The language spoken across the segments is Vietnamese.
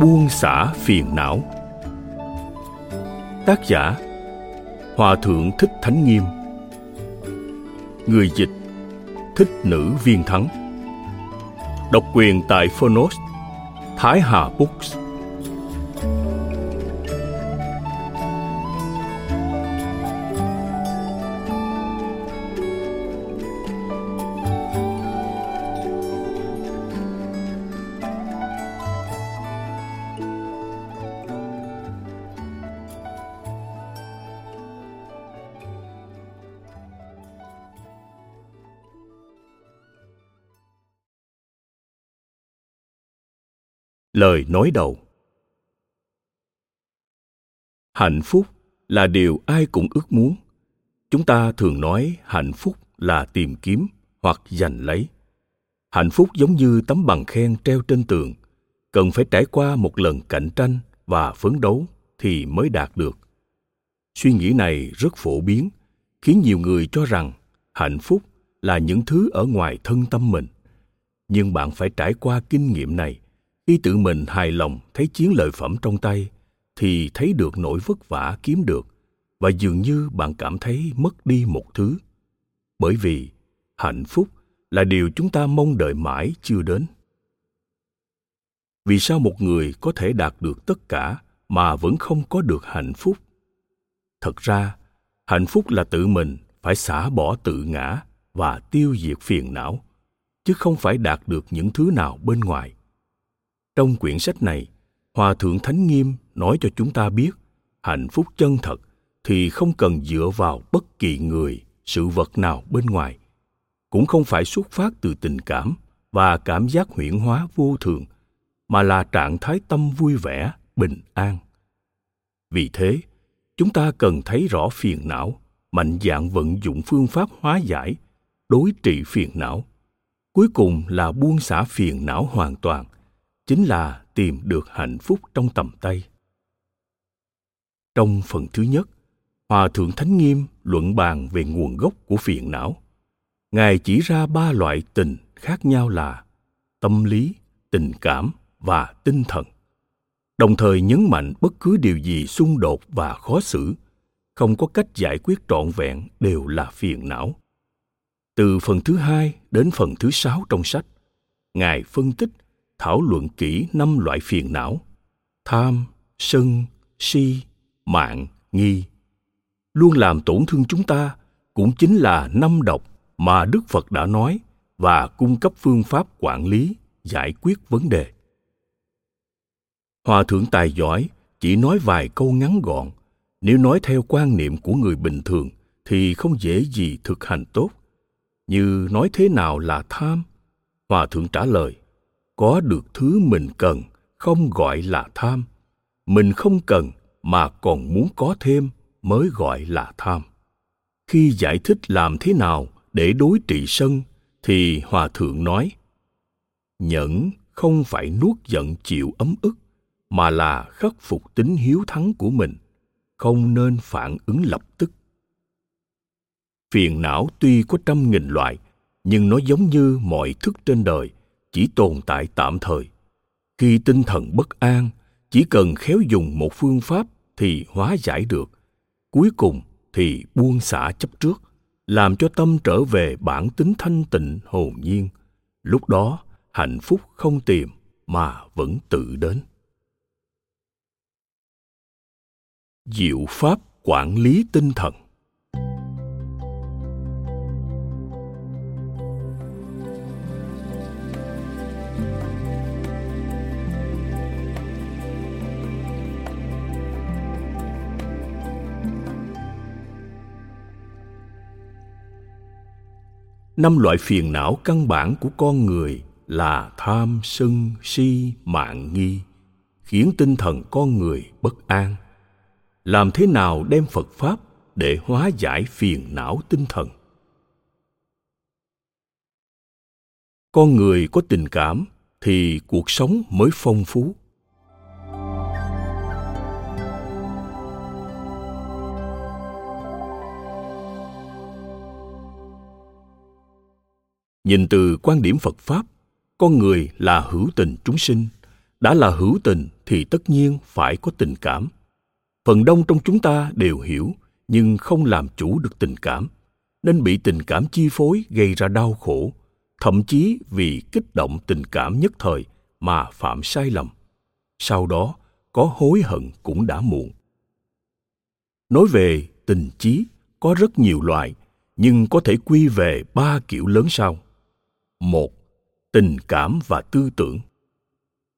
Buông xả phiền não. Tác giả, Hòa Thượng Thích Thánh Nghiêm. Người dịch, Thích Nữ Viên Thắng. Độc quyền tại Phonos, Thái Hà Books. Lời nói đầu. Hạnh phúc là điều ai cũng ước muốn. Chúng ta thường nói hạnh phúc là tìm kiếm hoặc giành lấy. Hạnh phúc giống như tấm bằng khen treo trên tường. Cần phải trải qua một lần cạnh tranh và phấn đấu thì mới đạt được. Suy nghĩ này rất phổ biến, khiến nhiều người cho rằng hạnh phúc là những thứ ở ngoài thân tâm mình. Nhưng bạn phải trải qua kinh nghiệm này y tự mình hài lòng thấy chiến lợi phẩm trong tay, thì thấy được nỗi vất vả kiếm được, và dường như bạn cảm thấy mất đi một thứ. Bởi vì hạnh phúc là điều chúng ta mong đợi mãi chưa đến. Vì sao một người có thể đạt được tất cả mà vẫn không có được hạnh phúc? Thật ra, hạnh phúc là tự mình phải xả bỏ tự ngã và tiêu diệt phiền não, chứ không phải đạt được những thứ nào bên ngoài trong quyển sách này, Hòa Thượng Thánh Nghiêm nói cho chúng ta biết hạnh phúc chân thật thì không cần dựa vào bất kỳ người, sự vật nào bên ngoài, cũng không phải xuất phát từ tình cảm và cảm giác huyễn hóa vô thường, mà là trạng thái tâm vui vẻ, bình an. Vì thế, chúng ta cần thấy rõ phiền não, mạnh dạn vận dụng phương pháp hóa giải, đối trị phiền não. Cuối cùng là buông xả phiền não hoàn toàn – chính là tìm được hạnh phúc trong tầm tay. Trong phần thứ nhất, hòa thượng thánh nghiêm luận bàn về nguồn gốc của phiền não. Ngài chỉ ra ba loại tình khác nhau là tâm lý, tình cảm và tinh thần. Đồng thời nhấn mạnh bất cứ điều gì xung đột và khó xử, không có cách giải quyết trọn vẹn đều là phiền não. Từ phần thứ hai đến phần thứ sáu trong sách, ngài phân tích thảo luận kỹ năm loại phiền não. Tham, sân, si, mạng, nghi. Luôn làm tổn thương chúng ta cũng chính là năm độc mà đức phật đã nói và cung cấp phương pháp quản lý, giải quyết vấn đề. Hòa thượng tài giỏi chỉ nói vài câu ngắn gọn. Nếu nói theo quan niệm của người bình thường thì không dễ gì thực hành tốt. Như nói thế nào là tham? Hòa thượng trả lời có được thứ mình cần không gọi là tham. Mình không cần mà còn muốn có thêm mới gọi là tham. Khi giải thích làm thế nào để đối trị sân thì hòa thượng nói, nhẫn không phải nuốt giận chịu ấm ức, mà là khắc phục tính hiếu thắng của mình, không nên phản ứng lập tức. Phiền não tuy có trăm nghìn loại, nhưng nó giống như mọi thức trên đời chỉ tồn tại tạm thời. Khi tinh thần bất an, chỉ cần khéo dùng một phương pháp thì hóa giải được. Cuối cùng thì buông xả chấp trước, làm cho tâm trở về bản tính thanh tịnh, hồn nhiên. Lúc đó, hạnh phúc không tìm mà vẫn tự đến. Diệu pháp quản lý tinh thần. Năm loại phiền não căn bản của con người là tham sân si mạng nghi, khiến tinh thần con người bất an. Làm thế nào đem phật pháp để hóa giải phiền não tinh thần? Con người có tình cảm thì cuộc sống mới phong phú. Nhìn từ quan điểm phật pháp, con người là hữu tình chúng sinh. Đã là hữu tình thì tất nhiên phải có tình cảm. Phần đông trong chúng ta đều hiểu, nhưng không làm chủ được tình cảm, nên bị tình cảm chi phối gây ra đau khổ, thậm chí vì kích động tình cảm nhất thời mà phạm sai lầm. Sau đó, có hối hận cũng đã muộn. Nói về tình chí, có rất nhiều loại, nhưng có thể quy về ba kiểu lớn sau một, tình cảm và tư tưởng.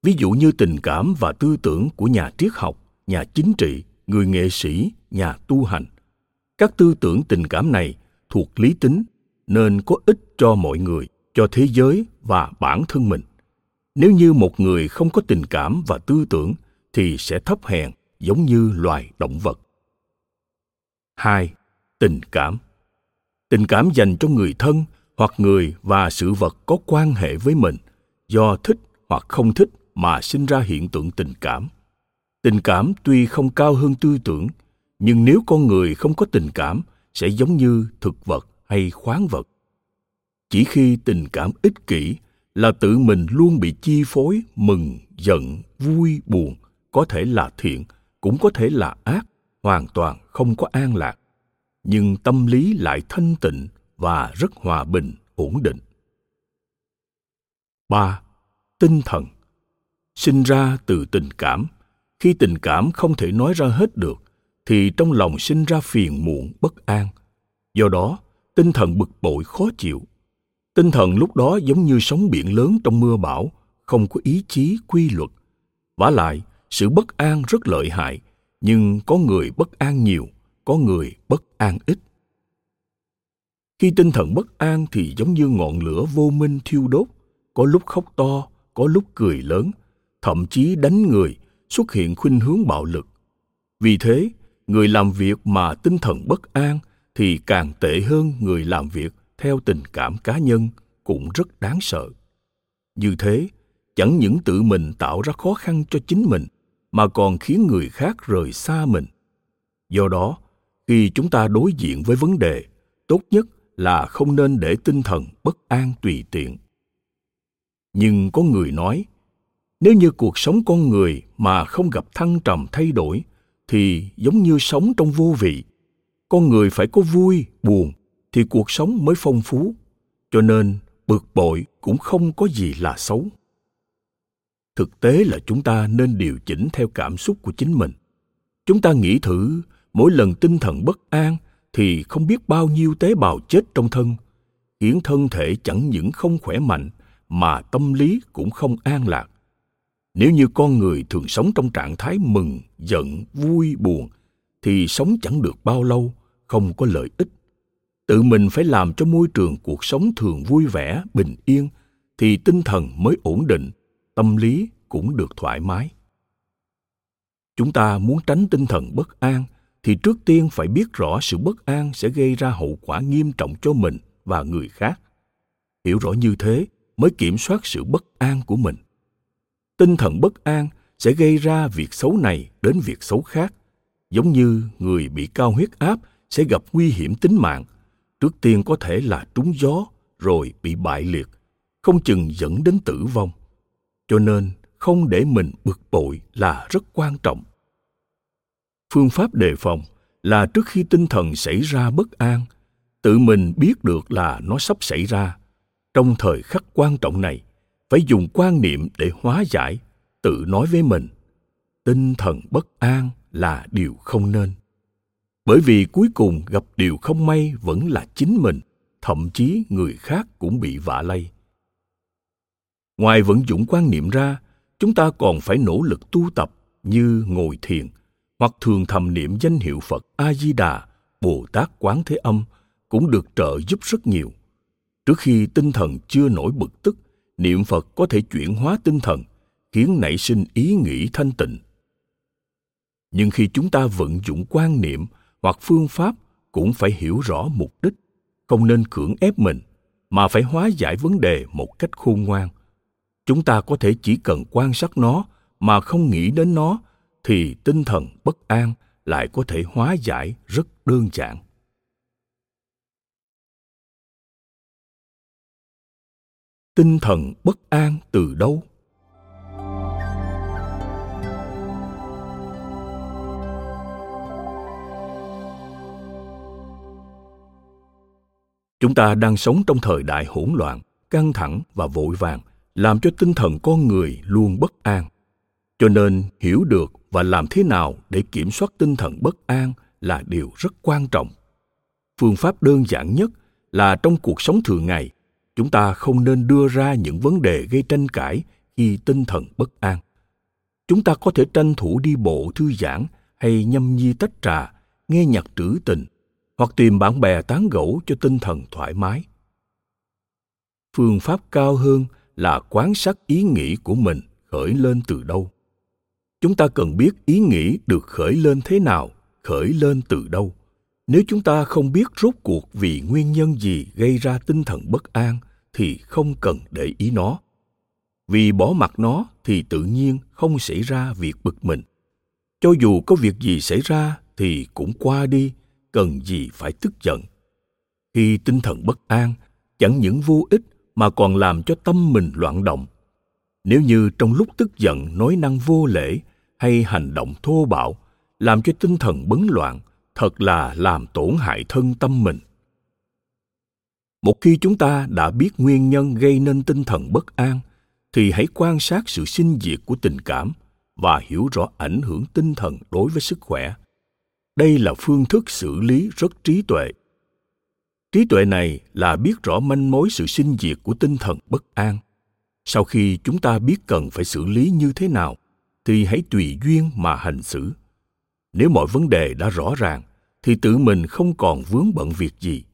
Ví dụ như tình cảm và tư tưởng của nhà triết học, nhà chính trị, người nghệ sĩ, nhà tu hành. Các tư tưởng tình cảm này thuộc lý tính, nên có ích cho mọi người, cho thế giới và bản thân mình. Nếu như một người không có tình cảm và tư tưởng, thì sẽ thấp hèn, giống như loài động vật. Hai, tình cảm. Tình cảm dành cho người thân hoặc người và sự vật có quan hệ với mình, do thích hoặc không thích mà sinh ra hiện tượng tình cảm. Tình cảm tuy không cao hơn tư tưởng, nhưng nếu con người không có tình cảm, sẽ giống như thực vật hay khoáng vật. Chỉ khi tình cảm ích kỷ là tự mình luôn bị chi phối, mừng, giận, vui, buồn, có thể là thiện, cũng có thể là ác, hoàn toàn không có an lạc. Nhưng tâm lý lại thanh tịnh và rất hòa bình, ổn định. 3. Tinh thần Sinh ra từ tình cảm. Khi tình cảm không thể nói ra hết được, thì trong lòng sinh ra phiền muộn, bất an. Do đó, tinh thần bực bội khó chịu. Tinh thần lúc đó giống như sóng biển lớn trong mưa bão, không có ý chí quy luật. vả lại, sự bất an rất lợi hại, nhưng có người bất an nhiều, có người bất an ít khi tinh thần bất an thì giống như ngọn lửa vô minh thiêu đốt, có lúc khóc to, có lúc cười lớn, thậm chí đánh người, xuất hiện khuynh hướng bạo lực. Vì thế, người làm việc mà tinh thần bất an thì càng tệ hơn người làm việc theo tình cảm cá nhân cũng rất đáng sợ. Như thế, chẳng những tự mình tạo ra khó khăn cho chính mình mà còn khiến người khác rời xa mình. Do đó, khi chúng ta đối diện với vấn đề, tốt nhất là không nên để tinh thần bất an tùy tiện. Nhưng có người nói, nếu như cuộc sống con người mà không gặp thăng trầm thay đổi, thì giống như sống trong vô vị. Con người phải có vui, buồn thì cuộc sống mới phong phú. Cho nên bực bội cũng không có gì là xấu. Thực tế là chúng ta nên điều chỉnh theo cảm xúc của chính mình. Chúng ta nghĩ thử, mỗi lần tinh thần bất an thì không biết bao nhiêu tế bào chết trong thân. Khiến thân thể chẳng những không khỏe mạnh, mà tâm lý cũng không an lạc. Nếu như con người thường sống trong trạng thái mừng, giận, vui, buồn, thì sống chẳng được bao lâu, không có lợi ích. Tự mình phải làm cho môi trường cuộc sống thường vui vẻ, bình yên, thì tinh thần mới ổn định, tâm lý cũng được thoải mái. Chúng ta muốn tránh tinh thần bất an thì trước tiên phải biết rõ sự bất an sẽ gây ra hậu quả nghiêm trọng cho mình và người khác. Hiểu rõ như thế mới kiểm soát sự bất an của mình. Tinh thần bất an sẽ gây ra việc xấu này đến việc xấu khác, giống như người bị cao huyết áp sẽ gặp nguy hiểm tính mạng. Trước tiên có thể là trúng gió, rồi bị bại liệt, không chừng dẫn đến tử vong. Cho nên không để mình bực bội là rất quan trọng phương pháp đề phòng là trước khi tinh thần xảy ra bất an, tự mình biết được là nó sắp xảy ra. Trong thời khắc quan trọng này, phải dùng quan niệm để hóa giải, tự nói với mình, tinh thần bất an là điều không nên. Bởi vì cuối cùng gặp điều không may vẫn là chính mình, thậm chí người khác cũng bị vạ lây. Ngoài vận dụng quan niệm ra, chúng ta còn phải nỗ lực tu tập như ngồi thiền hoặc thường thầm niệm danh hiệu phật a di đà bồ tát quán thế âm cũng được trợ giúp rất nhiều. Trước khi tinh thần chưa nổi bực tức, niệm phật có thể chuyển hóa tinh thần, khiến nảy sinh ý nghĩ thanh tịnh. Nhưng khi chúng ta vận dụng quan niệm hoặc phương pháp cũng phải hiểu rõ mục đích, không nên cưỡng ép mình, mà phải hóa giải vấn đề một cách khôn ngoan. Chúng ta có thể chỉ cần quan sát nó mà không nghĩ đến nó thì tinh thần bất an lại có thể hóa giải rất đơn giản. Tinh thần bất an từ đâu? Chúng ta đang sống trong thời đại hỗn loạn, căng thẳng và vội vàng, làm cho tinh thần con người luôn bất an cho nên hiểu được và làm thế nào để kiểm soát tinh thần bất an là điều rất quan trọng. Phương pháp đơn giản nhất là trong cuộc sống thường ngày, chúng ta không nên đưa ra những vấn đề gây tranh cãi khi tinh thần bất an. Chúng ta có thể tranh thủ đi bộ, thư giãn hay nhâm nhi tách trà, nghe nhạc trữ tình hoặc tìm bạn bè tán gẫu cho tinh thần thoải mái. Phương pháp cao hơn là quán sát ý nghĩ của mình khởi lên từ đâu chúng ta cần biết ý nghĩ được khởi lên thế nào, khởi lên từ đâu. Nếu chúng ta không biết rốt cuộc vì nguyên nhân gì gây ra tinh thần bất an, thì không cần để ý nó. Vì bỏ mặc nó, thì tự nhiên không xảy ra việc bực mình. Cho dù có việc gì xảy ra, thì cũng qua đi, cần gì phải tức giận. Khi tinh thần bất an, chẳng những vô ích mà còn làm cho tâm mình loạn động. Nếu như trong lúc tức giận, nói năng vô lễ hay hành động thô bạo, làm cho tinh thần bấn loạn, thật là làm tổn hại thân tâm mình. Một khi chúng ta đã biết nguyên nhân gây nên tinh thần bất an, thì hãy quan sát sự sinh diệt của tình cảm và hiểu rõ ảnh hưởng tinh thần đối với sức khỏe. Đây là phương thức xử lý rất trí tuệ. Trí tuệ này là biết rõ manh mối sự sinh diệt của tinh thần bất an. Sau khi chúng ta biết cần phải xử lý như thế nào thì hãy tùy duyên mà hành xử. Nếu mọi vấn đề đã rõ ràng, thì tự mình không còn vướng bận việc gì.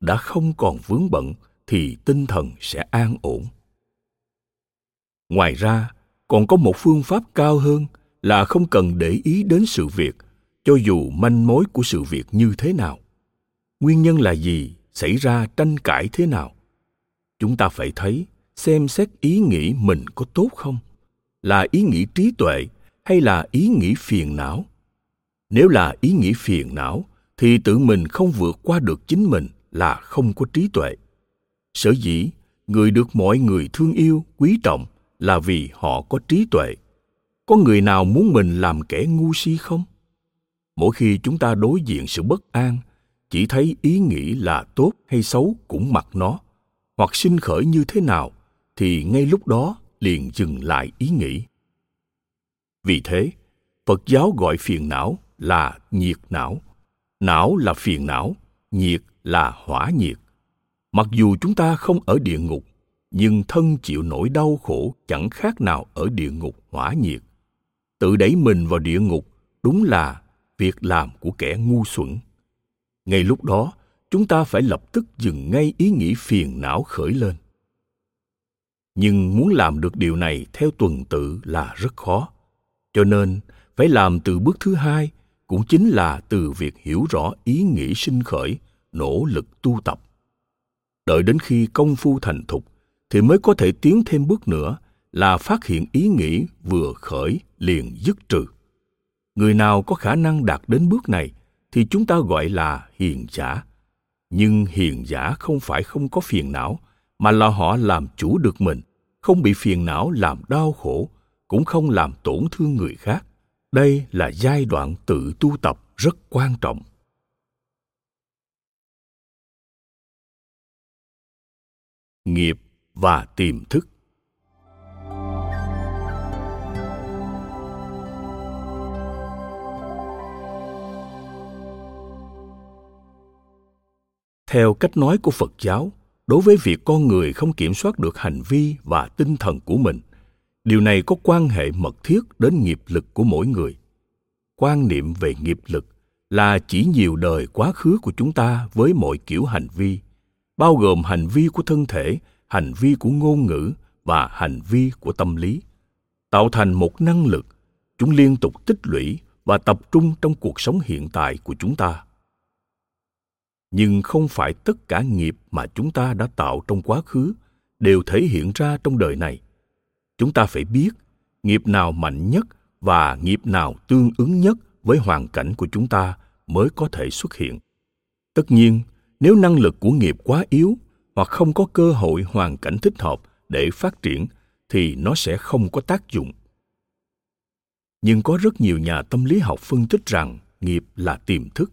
Đã không còn vướng bận, thì tinh thần sẽ an ổn. Ngoài ra, còn có một phương pháp cao hơn là không cần để ý đến sự việc, cho dù manh mối của sự việc như thế nào. Nguyên nhân là gì, xảy ra tranh cãi thế nào? Chúng ta phải thấy xem xét ý nghĩ mình có tốt không là ý nghĩ trí tuệ hay là ý nghĩ phiền não? Nếu là ý nghĩ phiền não, thì tự mình không vượt qua được chính mình là không có trí tuệ. Sở dĩ người được mọi người thương yêu, quý trọng là vì họ có trí tuệ. Có người nào muốn mình làm kẻ ngu si không? Mỗi khi chúng ta đối diện sự bất an, chỉ thấy ý nghĩ là tốt hay xấu cũng mặc nó, hoặc sinh khởi như thế nào, thì ngay lúc đó liền dừng lại ý nghĩ. Vì thế, phật giáo gọi phiền não là nhiệt não. Não là phiền não, nhiệt là hỏa nhiệt. Mặc dù chúng ta không ở địa ngục, nhưng thân chịu nỗi đau khổ chẳng khác nào ở địa ngục hỏa nhiệt. Tự đẩy mình vào địa ngục đúng là việc làm của kẻ ngu xuẩn. Ngay lúc đó, chúng ta phải lập tức dừng ngay ý nghĩ phiền não khởi lên nhưng muốn làm được điều này theo tuần tự là rất khó. Cho nên, phải làm từ bước thứ hai cũng chính là từ việc hiểu rõ ý nghĩ sinh khởi, nỗ lực tu tập. Đợi đến khi công phu thành thục thì mới có thể tiến thêm bước nữa là phát hiện ý nghĩ vừa khởi liền dứt trừ. Người nào có khả năng đạt đến bước này thì chúng ta gọi là hiền giả. Nhưng hiền giả không phải không có phiền não mà là họ làm chủ được mình, không bị phiền não làm đau khổ, cũng không làm tổn thương người khác. Đây là giai đoạn tự tu tập rất quan trọng. Nghiệp và tiềm thức. Theo cách nói của phật giáo đối với việc con người không kiểm soát được hành vi và tinh thần của mình. Điều này có quan hệ mật thiết đến nghiệp lực của mỗi người. Quan niệm về nghiệp lực là chỉ nhiều đời quá khứ của chúng ta với mọi kiểu hành vi, bao gồm hành vi của thân thể, hành vi của ngôn ngữ và hành vi của tâm lý. Tạo thành một năng lực, chúng liên tục tích lũy và tập trung trong cuộc sống hiện tại của chúng ta nhưng không phải tất cả nghiệp mà chúng ta đã tạo trong quá khứ đều thể hiện ra trong đời này. Chúng ta phải biết nghiệp nào mạnh nhất và nghiệp nào tương ứng nhất với hoàn cảnh của chúng ta mới có thể xuất hiện. Tất nhiên, nếu năng lực của nghiệp quá yếu hoặc không có cơ hội hoàn cảnh thích hợp để phát triển thì nó sẽ không có tác dụng. Nhưng có rất nhiều nhà tâm lý học phân tích rằng nghiệp là tiềm thức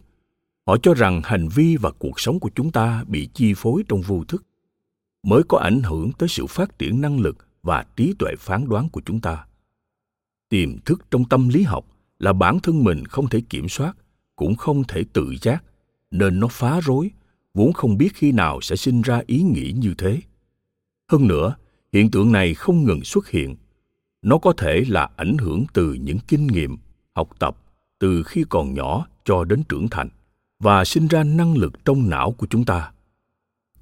họ cho rằng hành vi và cuộc sống của chúng ta bị chi phối trong vô thức, mới có ảnh hưởng tới sự phát triển năng lực và trí tuệ phán đoán của chúng ta. Tiềm thức trong tâm lý học là bản thân mình không thể kiểm soát, cũng không thể tự giác, nên nó phá rối, vốn không biết khi nào sẽ sinh ra ý nghĩ như thế. Hơn nữa, hiện tượng này không ngừng xuất hiện. Nó có thể là ảnh hưởng từ những kinh nghiệm, học tập, từ khi còn nhỏ cho đến trưởng thành và sinh ra năng lực trong não của chúng ta.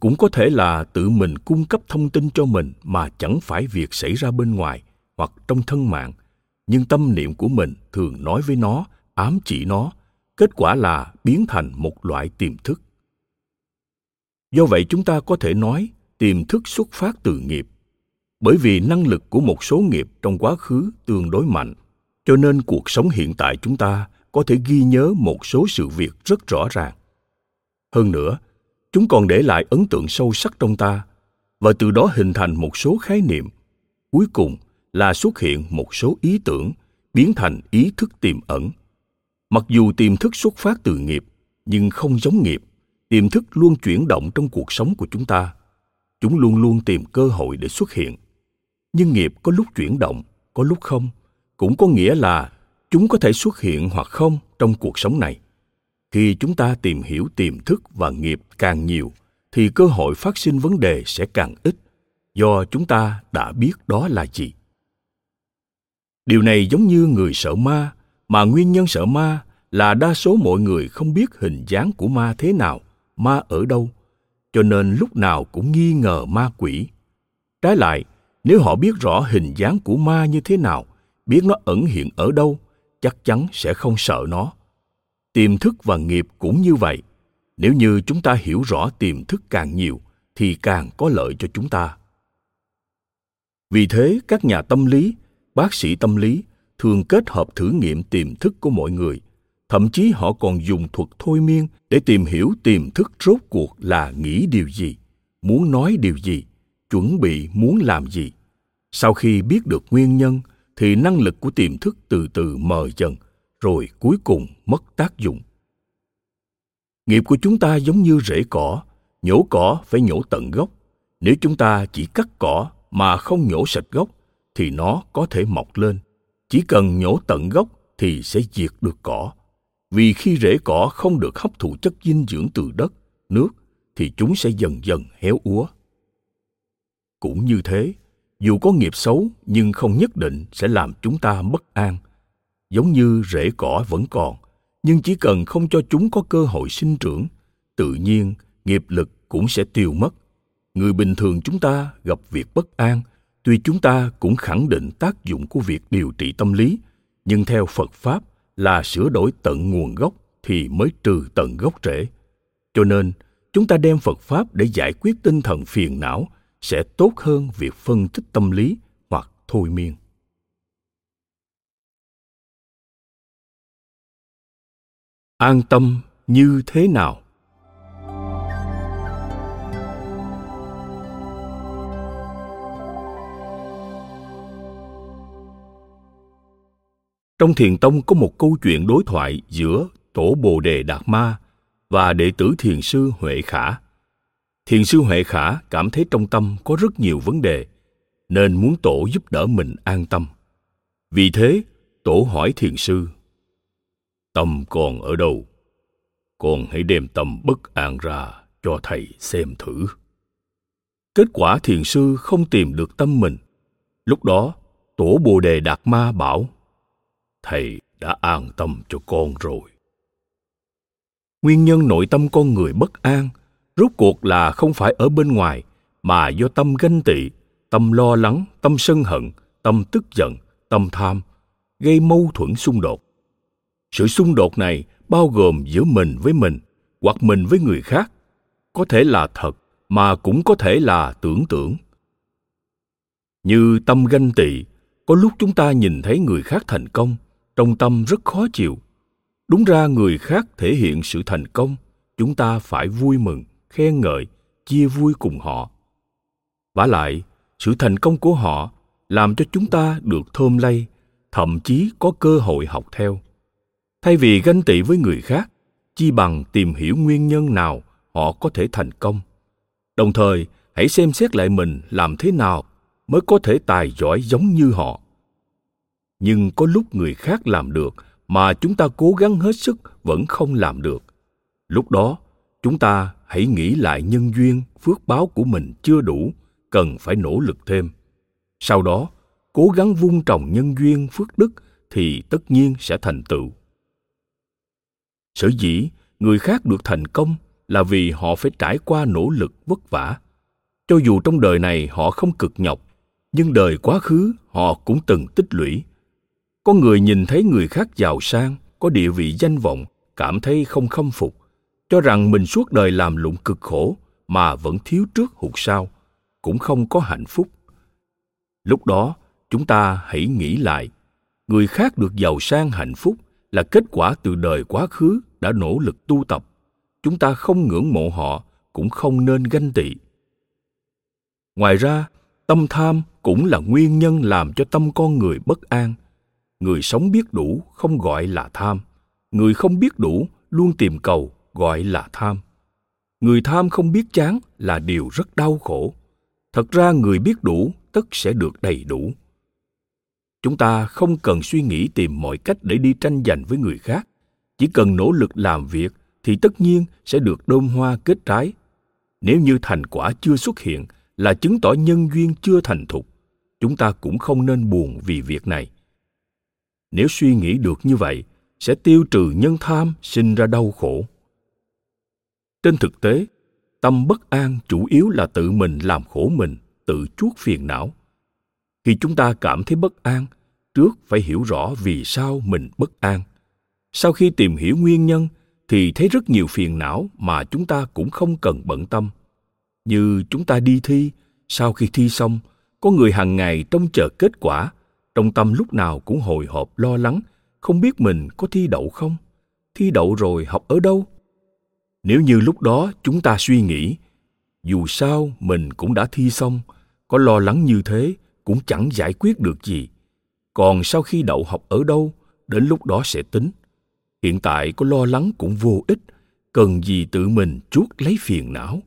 Cũng có thể là tự mình cung cấp thông tin cho mình mà chẳng phải việc xảy ra bên ngoài hoặc trong thân mạng, nhưng tâm niệm của mình thường nói với nó, ám chỉ nó, kết quả là biến thành một loại tiềm thức. Do vậy chúng ta có thể nói tiềm thức xuất phát từ nghiệp, bởi vì năng lực của một số nghiệp trong quá khứ tương đối mạnh, cho nên cuộc sống hiện tại chúng ta có thể ghi nhớ một số sự việc rất rõ ràng. Hơn nữa, chúng còn để lại ấn tượng sâu sắc trong ta, và từ đó hình thành một số khái niệm. Cuối cùng là xuất hiện một số ý tưởng, biến thành ý thức tiềm ẩn. Mặc dù tiềm thức xuất phát từ nghiệp, nhưng không giống nghiệp, tiềm thức luôn chuyển động trong cuộc sống của chúng ta. Chúng luôn luôn tìm cơ hội để xuất hiện. Nhưng nghiệp có lúc chuyển động, có lúc không, cũng có nghĩa là chúng có thể xuất hiện hoặc không trong cuộc sống này. Khi chúng ta tìm hiểu tiềm thức và nghiệp càng nhiều, thì cơ hội phát sinh vấn đề sẽ càng ít. Do chúng ta đã biết đó là gì? Điều này giống như người sợ ma, mà nguyên nhân sợ ma là đa số mọi người không biết hình dáng của ma thế nào, ma ở đâu, cho nên lúc nào cũng nghi ngờ ma quỷ. Trái lại, nếu họ biết rõ hình dáng của ma như thế nào, biết nó ẩn hiện ở đâu chắc chắn sẽ không sợ nó. Tiềm thức và nghiệp cũng như vậy. Nếu như chúng ta hiểu rõ tiềm thức càng nhiều, thì càng có lợi cho chúng ta. Vì thế, các nhà tâm lý, bác sĩ tâm lý thường kết hợp thử nghiệm tiềm thức của mọi người. Thậm chí họ còn dùng thuật thôi miên để tìm hiểu tiềm thức rốt cuộc là nghĩ điều gì, muốn nói điều gì, chuẩn bị muốn làm gì. Sau khi biết được nguyên nhân thì năng lực của tiềm thức từ từ mờ dần, rồi cuối cùng mất tác dụng. Nghiệp của chúng ta giống như rễ cỏ, nhổ cỏ phải nhổ tận gốc. Nếu chúng ta chỉ cắt cỏ mà không nhổ sạch gốc, thì nó có thể mọc lên. Chỉ cần nhổ tận gốc thì sẽ diệt được cỏ. Vì khi rễ cỏ không được hấp thụ chất dinh dưỡng từ đất, nước, thì chúng sẽ dần dần héo úa. Cũng như thế dù có nghiệp xấu, nhưng không nhất định sẽ làm chúng ta bất an. Giống như rễ cỏ vẫn còn, nhưng chỉ cần không cho chúng có cơ hội sinh trưởng, tự nhiên nghiệp lực cũng sẽ tiêu mất. Người bình thường chúng ta gặp việc bất an, tuy chúng ta cũng khẳng định tác dụng của việc điều trị tâm lý, nhưng theo phật pháp là sửa đổi tận nguồn gốc thì mới trừ tận gốc rễ. Cho nên, chúng ta đem phật pháp để giải quyết tinh thần phiền não sẽ tốt hơn việc phân tích tâm lý hoặc thôi miên. An tâm như thế nào? Trong thiền tông có một câu chuyện đối thoại giữa tổ bồ đề đạt ma và đệ tử thiền sư huệ khả thiền sư huệ khả cảm thấy trong tâm có rất nhiều vấn đề, nên muốn tổ giúp đỡ mình an tâm. Vì thế, tổ hỏi thiền sư, tâm còn ở đâu? Con hãy đem tâm bất an ra cho thầy xem thử. Kết quả thiền sư không tìm được tâm mình. Lúc đó, tổ bồ đề đạt ma bảo, thầy đã an tâm cho con rồi. Nguyên nhân nội tâm con người bất an rốt cuộc là không phải ở bên ngoài, mà do tâm ganh tị, tâm lo lắng, tâm sân hận, tâm tức giận, tâm tham, gây mâu thuẫn xung đột. Sự xung đột này bao gồm giữa mình với mình hoặc mình với người khác, có thể là thật mà cũng có thể là tưởng tượng. Như tâm ganh tị, có lúc chúng ta nhìn thấy người khác thành công, trong tâm rất khó chịu. Đúng ra người khác thể hiện sự thành công, chúng ta phải vui mừng khen ngợi, chia vui cùng họ. Vả lại, sự thành công của họ làm cho chúng ta được thơm lây, thậm chí có cơ hội học theo. Thay vì ganh tị với người khác, chi bằng tìm hiểu nguyên nhân nào họ có thể thành công. Đồng thời, hãy xem xét lại mình làm thế nào mới có thể tài giỏi giống như họ. Nhưng có lúc người khác làm được mà chúng ta cố gắng hết sức vẫn không làm được. Lúc đó, chúng ta hãy nghĩ lại nhân duyên, phước báo của mình chưa đủ, cần phải nỗ lực thêm. Sau đó, cố gắng vun trồng nhân duyên, phước đức thì tất nhiên sẽ thành tựu. Sở dĩ người khác được thành công là vì họ phải trải qua nỗ lực vất vả. Cho dù trong đời này họ không cực nhọc, nhưng đời quá khứ họ cũng từng tích lũy. Có người nhìn thấy người khác giàu sang, có địa vị danh vọng, cảm thấy không khâm phục cho rằng mình suốt đời làm lụng cực khổ mà vẫn thiếu trước hụt sau, cũng không có hạnh phúc. Lúc đó, chúng ta hãy nghĩ lại, người khác được giàu sang hạnh phúc là kết quả từ đời quá khứ đã nỗ lực tu tập. Chúng ta không ngưỡng mộ họ, cũng không nên ganh tị. Ngoài ra, tâm tham cũng là nguyên nhân làm cho tâm con người bất an. Người sống biết đủ không gọi là tham. Người không biết đủ luôn tìm cầu gọi là tham. Người tham không biết chán là điều rất đau khổ. Thật ra người biết đủ, tất sẽ được đầy đủ. Chúng ta không cần suy nghĩ tìm mọi cách để đi tranh giành với người khác. Chỉ cần nỗ lực làm việc thì tất nhiên sẽ được đơm hoa kết trái. Nếu như thành quả chưa xuất hiện là chứng tỏ nhân duyên chưa thành thục, chúng ta cũng không nên buồn vì việc này. Nếu suy nghĩ được như vậy, sẽ tiêu trừ nhân tham sinh ra đau khổ trên thực tế, tâm bất an chủ yếu là tự mình làm khổ mình, tự chuốc phiền não. Khi chúng ta cảm thấy bất an, trước phải hiểu rõ vì sao mình bất an. Sau khi tìm hiểu nguyên nhân thì thấy rất nhiều phiền não mà chúng ta cũng không cần bận tâm. Như chúng ta đi thi, sau khi thi xong, có người hàng ngày trông chờ kết quả, trong tâm lúc nào cũng hồi hộp lo lắng, không biết mình có thi đậu không? Thi đậu rồi học ở đâu? Nếu như lúc đó chúng ta suy nghĩ, dù sao mình cũng đã thi xong, có lo lắng như thế cũng chẳng giải quyết được gì. Còn sau khi đậu học ở đâu, đến lúc đó sẽ tính. Hiện tại có lo lắng cũng vô ích, cần gì tự mình chuốt lấy phiền não.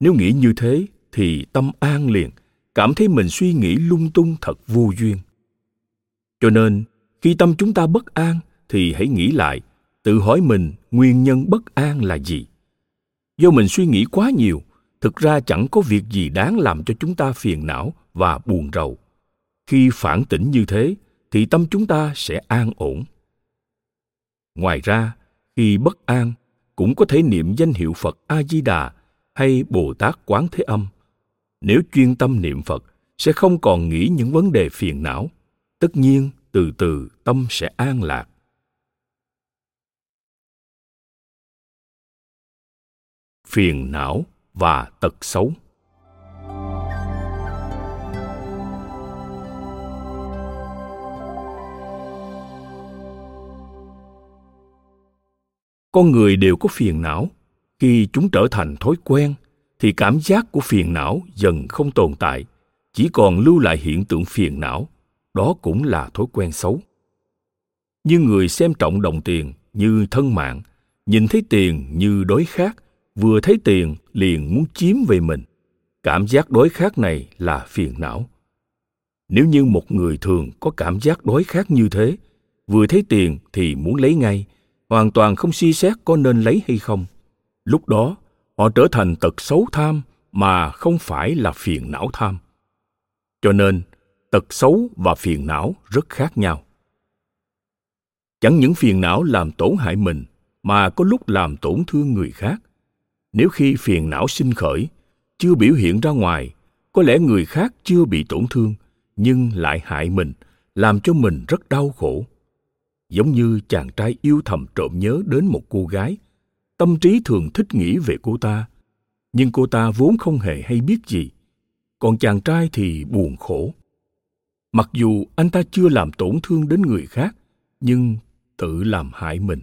Nếu nghĩ như thế thì tâm an liền, cảm thấy mình suy nghĩ lung tung thật vô duyên. Cho nên, khi tâm chúng ta bất an thì hãy nghĩ lại tự hỏi mình nguyên nhân bất an là gì? Do mình suy nghĩ quá nhiều, thực ra chẳng có việc gì đáng làm cho chúng ta phiền não và buồn rầu. Khi phản tỉnh như thế, thì tâm chúng ta sẽ an ổn. Ngoài ra, khi bất an, cũng có thể niệm danh hiệu phật a di đà hay bồ tát quán thế âm. Nếu chuyên tâm niệm phật, sẽ không còn nghĩ những vấn đề phiền não. Tất nhiên, từ từ tâm sẽ an lạc. phiền não và tật xấu. Con người đều có phiền não. Khi chúng trở thành thói quen, thì cảm giác của phiền não dần không tồn tại, chỉ còn lưu lại hiện tượng phiền não. Đó cũng là thói quen xấu. Như người xem trọng đồng tiền như thân mạng, nhìn thấy tiền như đối khát vừa thấy tiền liền muốn chiếm về mình. Cảm giác đối khát này là phiền não. Nếu như một người thường có cảm giác đối khát như thế, vừa thấy tiền thì muốn lấy ngay, hoàn toàn không suy xét có nên lấy hay không. Lúc đó, họ trở thành tật xấu tham mà không phải là phiền não tham. Cho nên, tật xấu và phiền não rất khác nhau. Chẳng những phiền não làm tổn hại mình, mà có lúc làm tổn thương người khác nếu khi phiền não sinh khởi, chưa biểu hiện ra ngoài, có lẽ người khác chưa bị tổn thương, nhưng lại hại mình, làm cho mình rất đau khổ. Giống như chàng trai yêu thầm trộm nhớ đến một cô gái, tâm trí thường thích nghĩ về cô ta, nhưng cô ta vốn không hề hay biết gì. Còn chàng trai thì buồn khổ. Mặc dù anh ta chưa làm tổn thương đến người khác, nhưng tự làm hại mình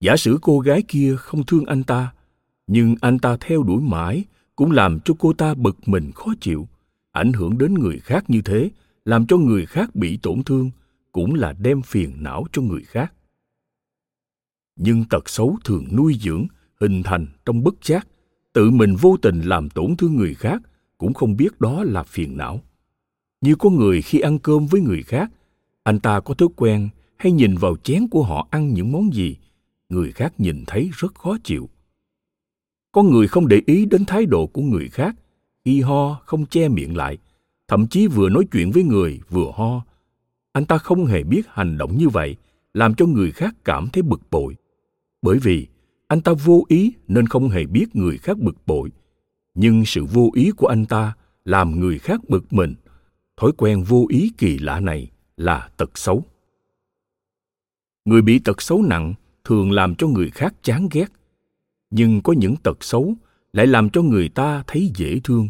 giả sử cô gái kia không thương anh ta, nhưng anh ta theo đuổi mãi cũng làm cho cô ta bực mình khó chịu, ảnh hưởng đến người khác như thế, làm cho người khác bị tổn thương, cũng là đem phiền não cho người khác. Nhưng tật xấu thường nuôi dưỡng, hình thành trong bất giác, tự mình vô tình làm tổn thương người khác cũng không biết đó là phiền não. Như có người khi ăn cơm với người khác, anh ta có thói quen hay nhìn vào chén của họ ăn những món gì người khác nhìn thấy rất khó chịu. Có người không để ý đến thái độ của người khác, y ho không che miệng lại, thậm chí vừa nói chuyện với người vừa ho. Anh ta không hề biết hành động như vậy, làm cho người khác cảm thấy bực bội. Bởi vì anh ta vô ý nên không hề biết người khác bực bội. Nhưng sự vô ý của anh ta làm người khác bực mình. Thói quen vô ý kỳ lạ này là tật xấu. Người bị tật xấu nặng thường làm cho người khác chán ghét. Nhưng có những tật xấu lại làm cho người ta thấy dễ thương.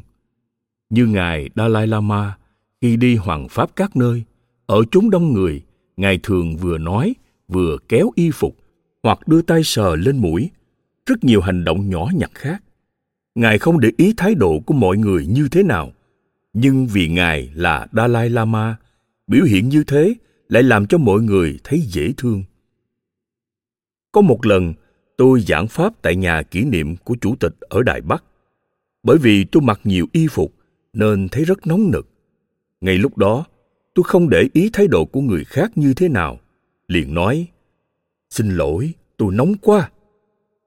Như ngài dalai lama khi đi hoàng pháp các nơi, ở chúng đông người, ngài thường vừa nói, vừa kéo y phục hoặc đưa tay sờ lên mũi. Rất nhiều hành động nhỏ nhặt khác. Ngài không để ý thái độ của mọi người như thế nào. Nhưng vì ngài là dalai lama, biểu hiện như thế lại làm cho mọi người thấy dễ thương có một lần, tôi giảng pháp tại nhà kỷ niệm của chủ tịch ở đài bắc. Bởi vì tôi mặc nhiều y phục, nên thấy rất nóng nực. Ngay lúc đó, tôi không để ý thái độ của người khác như thế nào, liền nói, xin lỗi, tôi nóng quá.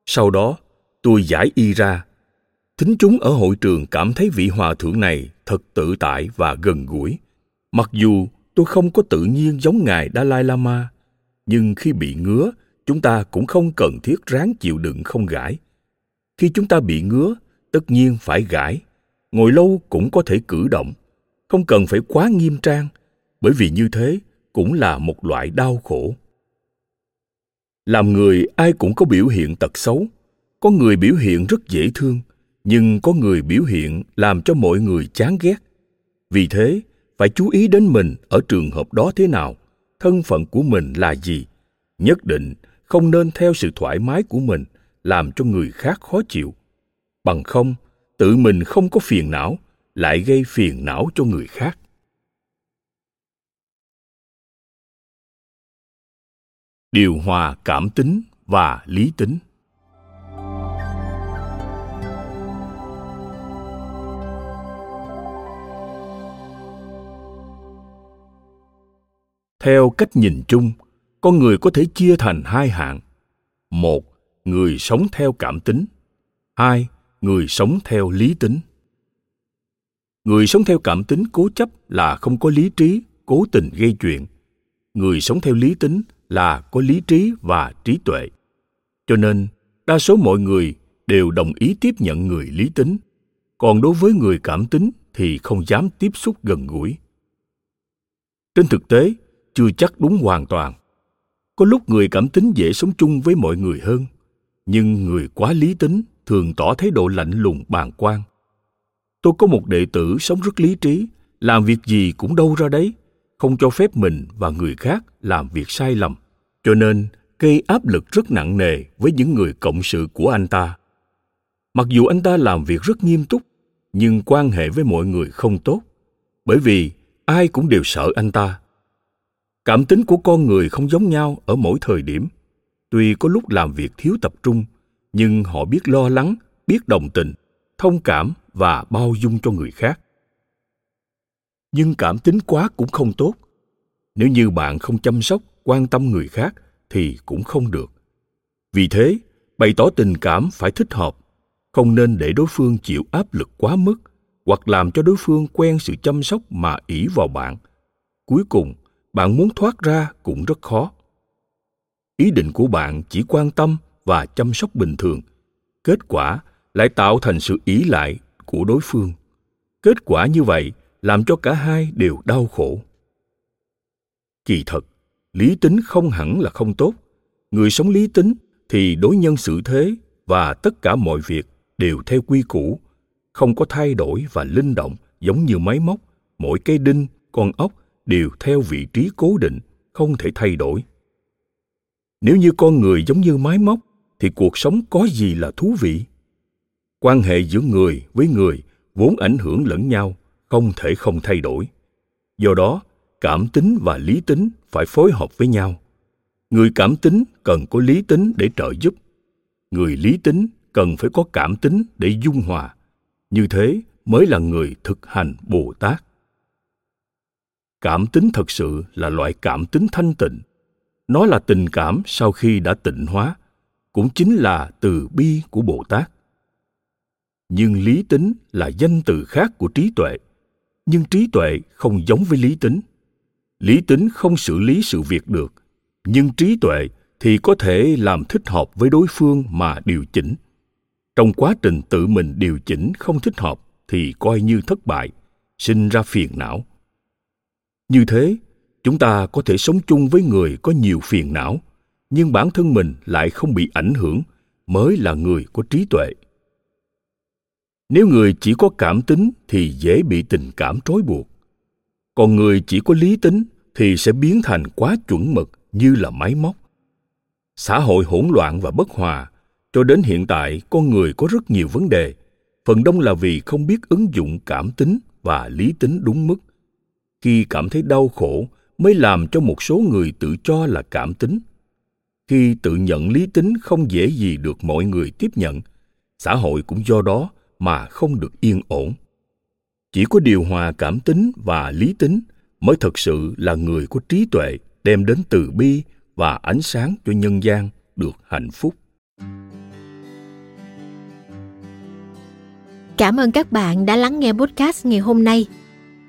Sau đó, tôi giải y ra. Thính chúng ở hội trường cảm thấy vị hòa thượng này thật tự tại và gần gũi. Mặc dù tôi không có tự nhiên giống ngài dalai lama, nhưng khi bị ngứa chúng ta cũng không cần thiết ráng chịu đựng không gãi. Khi chúng ta bị ngứa, tất nhiên phải gãi. Ngồi lâu cũng có thể cử động. Không cần phải quá nghiêm trang, bởi vì như thế cũng là một loại đau khổ. Làm người ai cũng có biểu hiện tật xấu. Có người biểu hiện rất dễ thương, nhưng có người biểu hiện làm cho mọi người chán ghét. Vì thế, phải chú ý đến mình ở trường hợp đó thế nào, thân phận của mình là gì, nhất định không nên theo sự thoải mái của mình, làm cho người khác khó chịu. Bằng không, tự mình không có phiền não, lại gây phiền não cho người khác. Điều hòa cảm tính và lý tính. Theo cách nhìn chung con người có thể chia thành hai hạng. Một, người sống theo cảm tính. Hai, người sống theo lý tính. Người sống theo cảm tính cố chấp là không có lý trí, cố tình gây chuyện. Người sống theo lý tính là có lý trí và trí tuệ. Cho nên, đa số mọi người đều đồng ý tiếp nhận người lý tính. Còn đối với người cảm tính thì không dám tiếp xúc gần gũi. Trên thực tế, chưa chắc đúng hoàn toàn có lúc người cảm tính dễ sống chung với mọi người hơn nhưng người quá lý tính thường tỏ thái độ lạnh lùng bàng quan tôi có một đệ tử sống rất lý trí làm việc gì cũng đâu ra đấy không cho phép mình và người khác làm việc sai lầm cho nên gây áp lực rất nặng nề với những người cộng sự của anh ta. Mặc dù anh ta làm việc rất nghiêm túc, nhưng quan hệ với mọi người không tốt, bởi vì ai cũng đều sợ anh ta. Cảm tính của con người không giống nhau ở mỗi thời điểm. Tuy có lúc làm việc thiếu tập trung, nhưng họ biết lo lắng, biết đồng tình, thông cảm và bao dung cho người khác. Nhưng cảm tính quá cũng không tốt. Nếu như bạn không chăm sóc, quan tâm người khác thì cũng không được. Vì thế, bày tỏ tình cảm phải thích hợp, không nên để đối phương chịu áp lực quá mức hoặc làm cho đối phương quen sự chăm sóc mà ỷ vào bạn. Cuối cùng, bạn muốn thoát ra cũng rất khó. Ý định của bạn chỉ quan tâm và chăm sóc bình thường, kết quả lại tạo thành sự ý lại của đối phương. Kết quả như vậy làm cho cả hai đều đau khổ. Kỳ thật, lý tính không hẳn là không tốt người sống lý tính thì đối nhân xử thế và tất cả mọi việc đều theo quy củ không có thay đổi và linh động giống như máy móc mỗi cây đinh con ốc đều theo vị trí cố định, không thể thay đổi. Nếu như con người giống như máy móc, thì cuộc sống có gì là thú vị? Quan hệ giữa người với người vốn ảnh hưởng lẫn nhau, không thể không thay đổi. Do đó, cảm tính và lý tính phải phối hợp với nhau. Người cảm tính cần có lý tính để trợ giúp. Người lý tính cần phải có cảm tính để dung hòa. Như thế mới là người thực hành bồ tát cảm tính thật sự là loại cảm tính thanh tịnh. Nó là tình cảm sau khi đã tịnh hóa, cũng chính là từ bi của bồ tát. Nhưng lý tính là danh từ khác của trí tuệ, nhưng trí tuệ không giống với lý tính. Lý tính không xử lý sự việc được, nhưng trí tuệ thì có thể làm thích hợp với đối phương mà điều chỉnh. Trong quá trình tự mình điều chỉnh không thích hợp thì coi như thất bại, sinh ra phiền não như thế, chúng ta có thể sống chung với người có nhiều phiền não, nhưng bản thân mình lại không bị ảnh hưởng, mới là người có trí tuệ. Nếu người chỉ có cảm tính thì dễ bị tình cảm trói buộc. Còn người chỉ có lý tính thì sẽ biến thành quá chuẩn mực như là máy móc. Xã hội hỗn loạn và bất hòa, cho đến hiện tại con người có rất nhiều vấn đề, phần đông là vì không biết ứng dụng cảm tính và lý tính đúng mức khi cảm thấy đau khổ mới làm cho một số người tự cho là cảm tính khi tự nhận lý tính không dễ gì được mọi người tiếp nhận, xã hội cũng do đó mà không được yên ổn chỉ có điều hòa cảm tính và lý tính mới thực sự là người có trí tuệ đem đến từ bi và ánh sáng cho nhân gian được hạnh phúc. Cảm ơn các bạn đã lắng nghe podcast ngày hôm nay.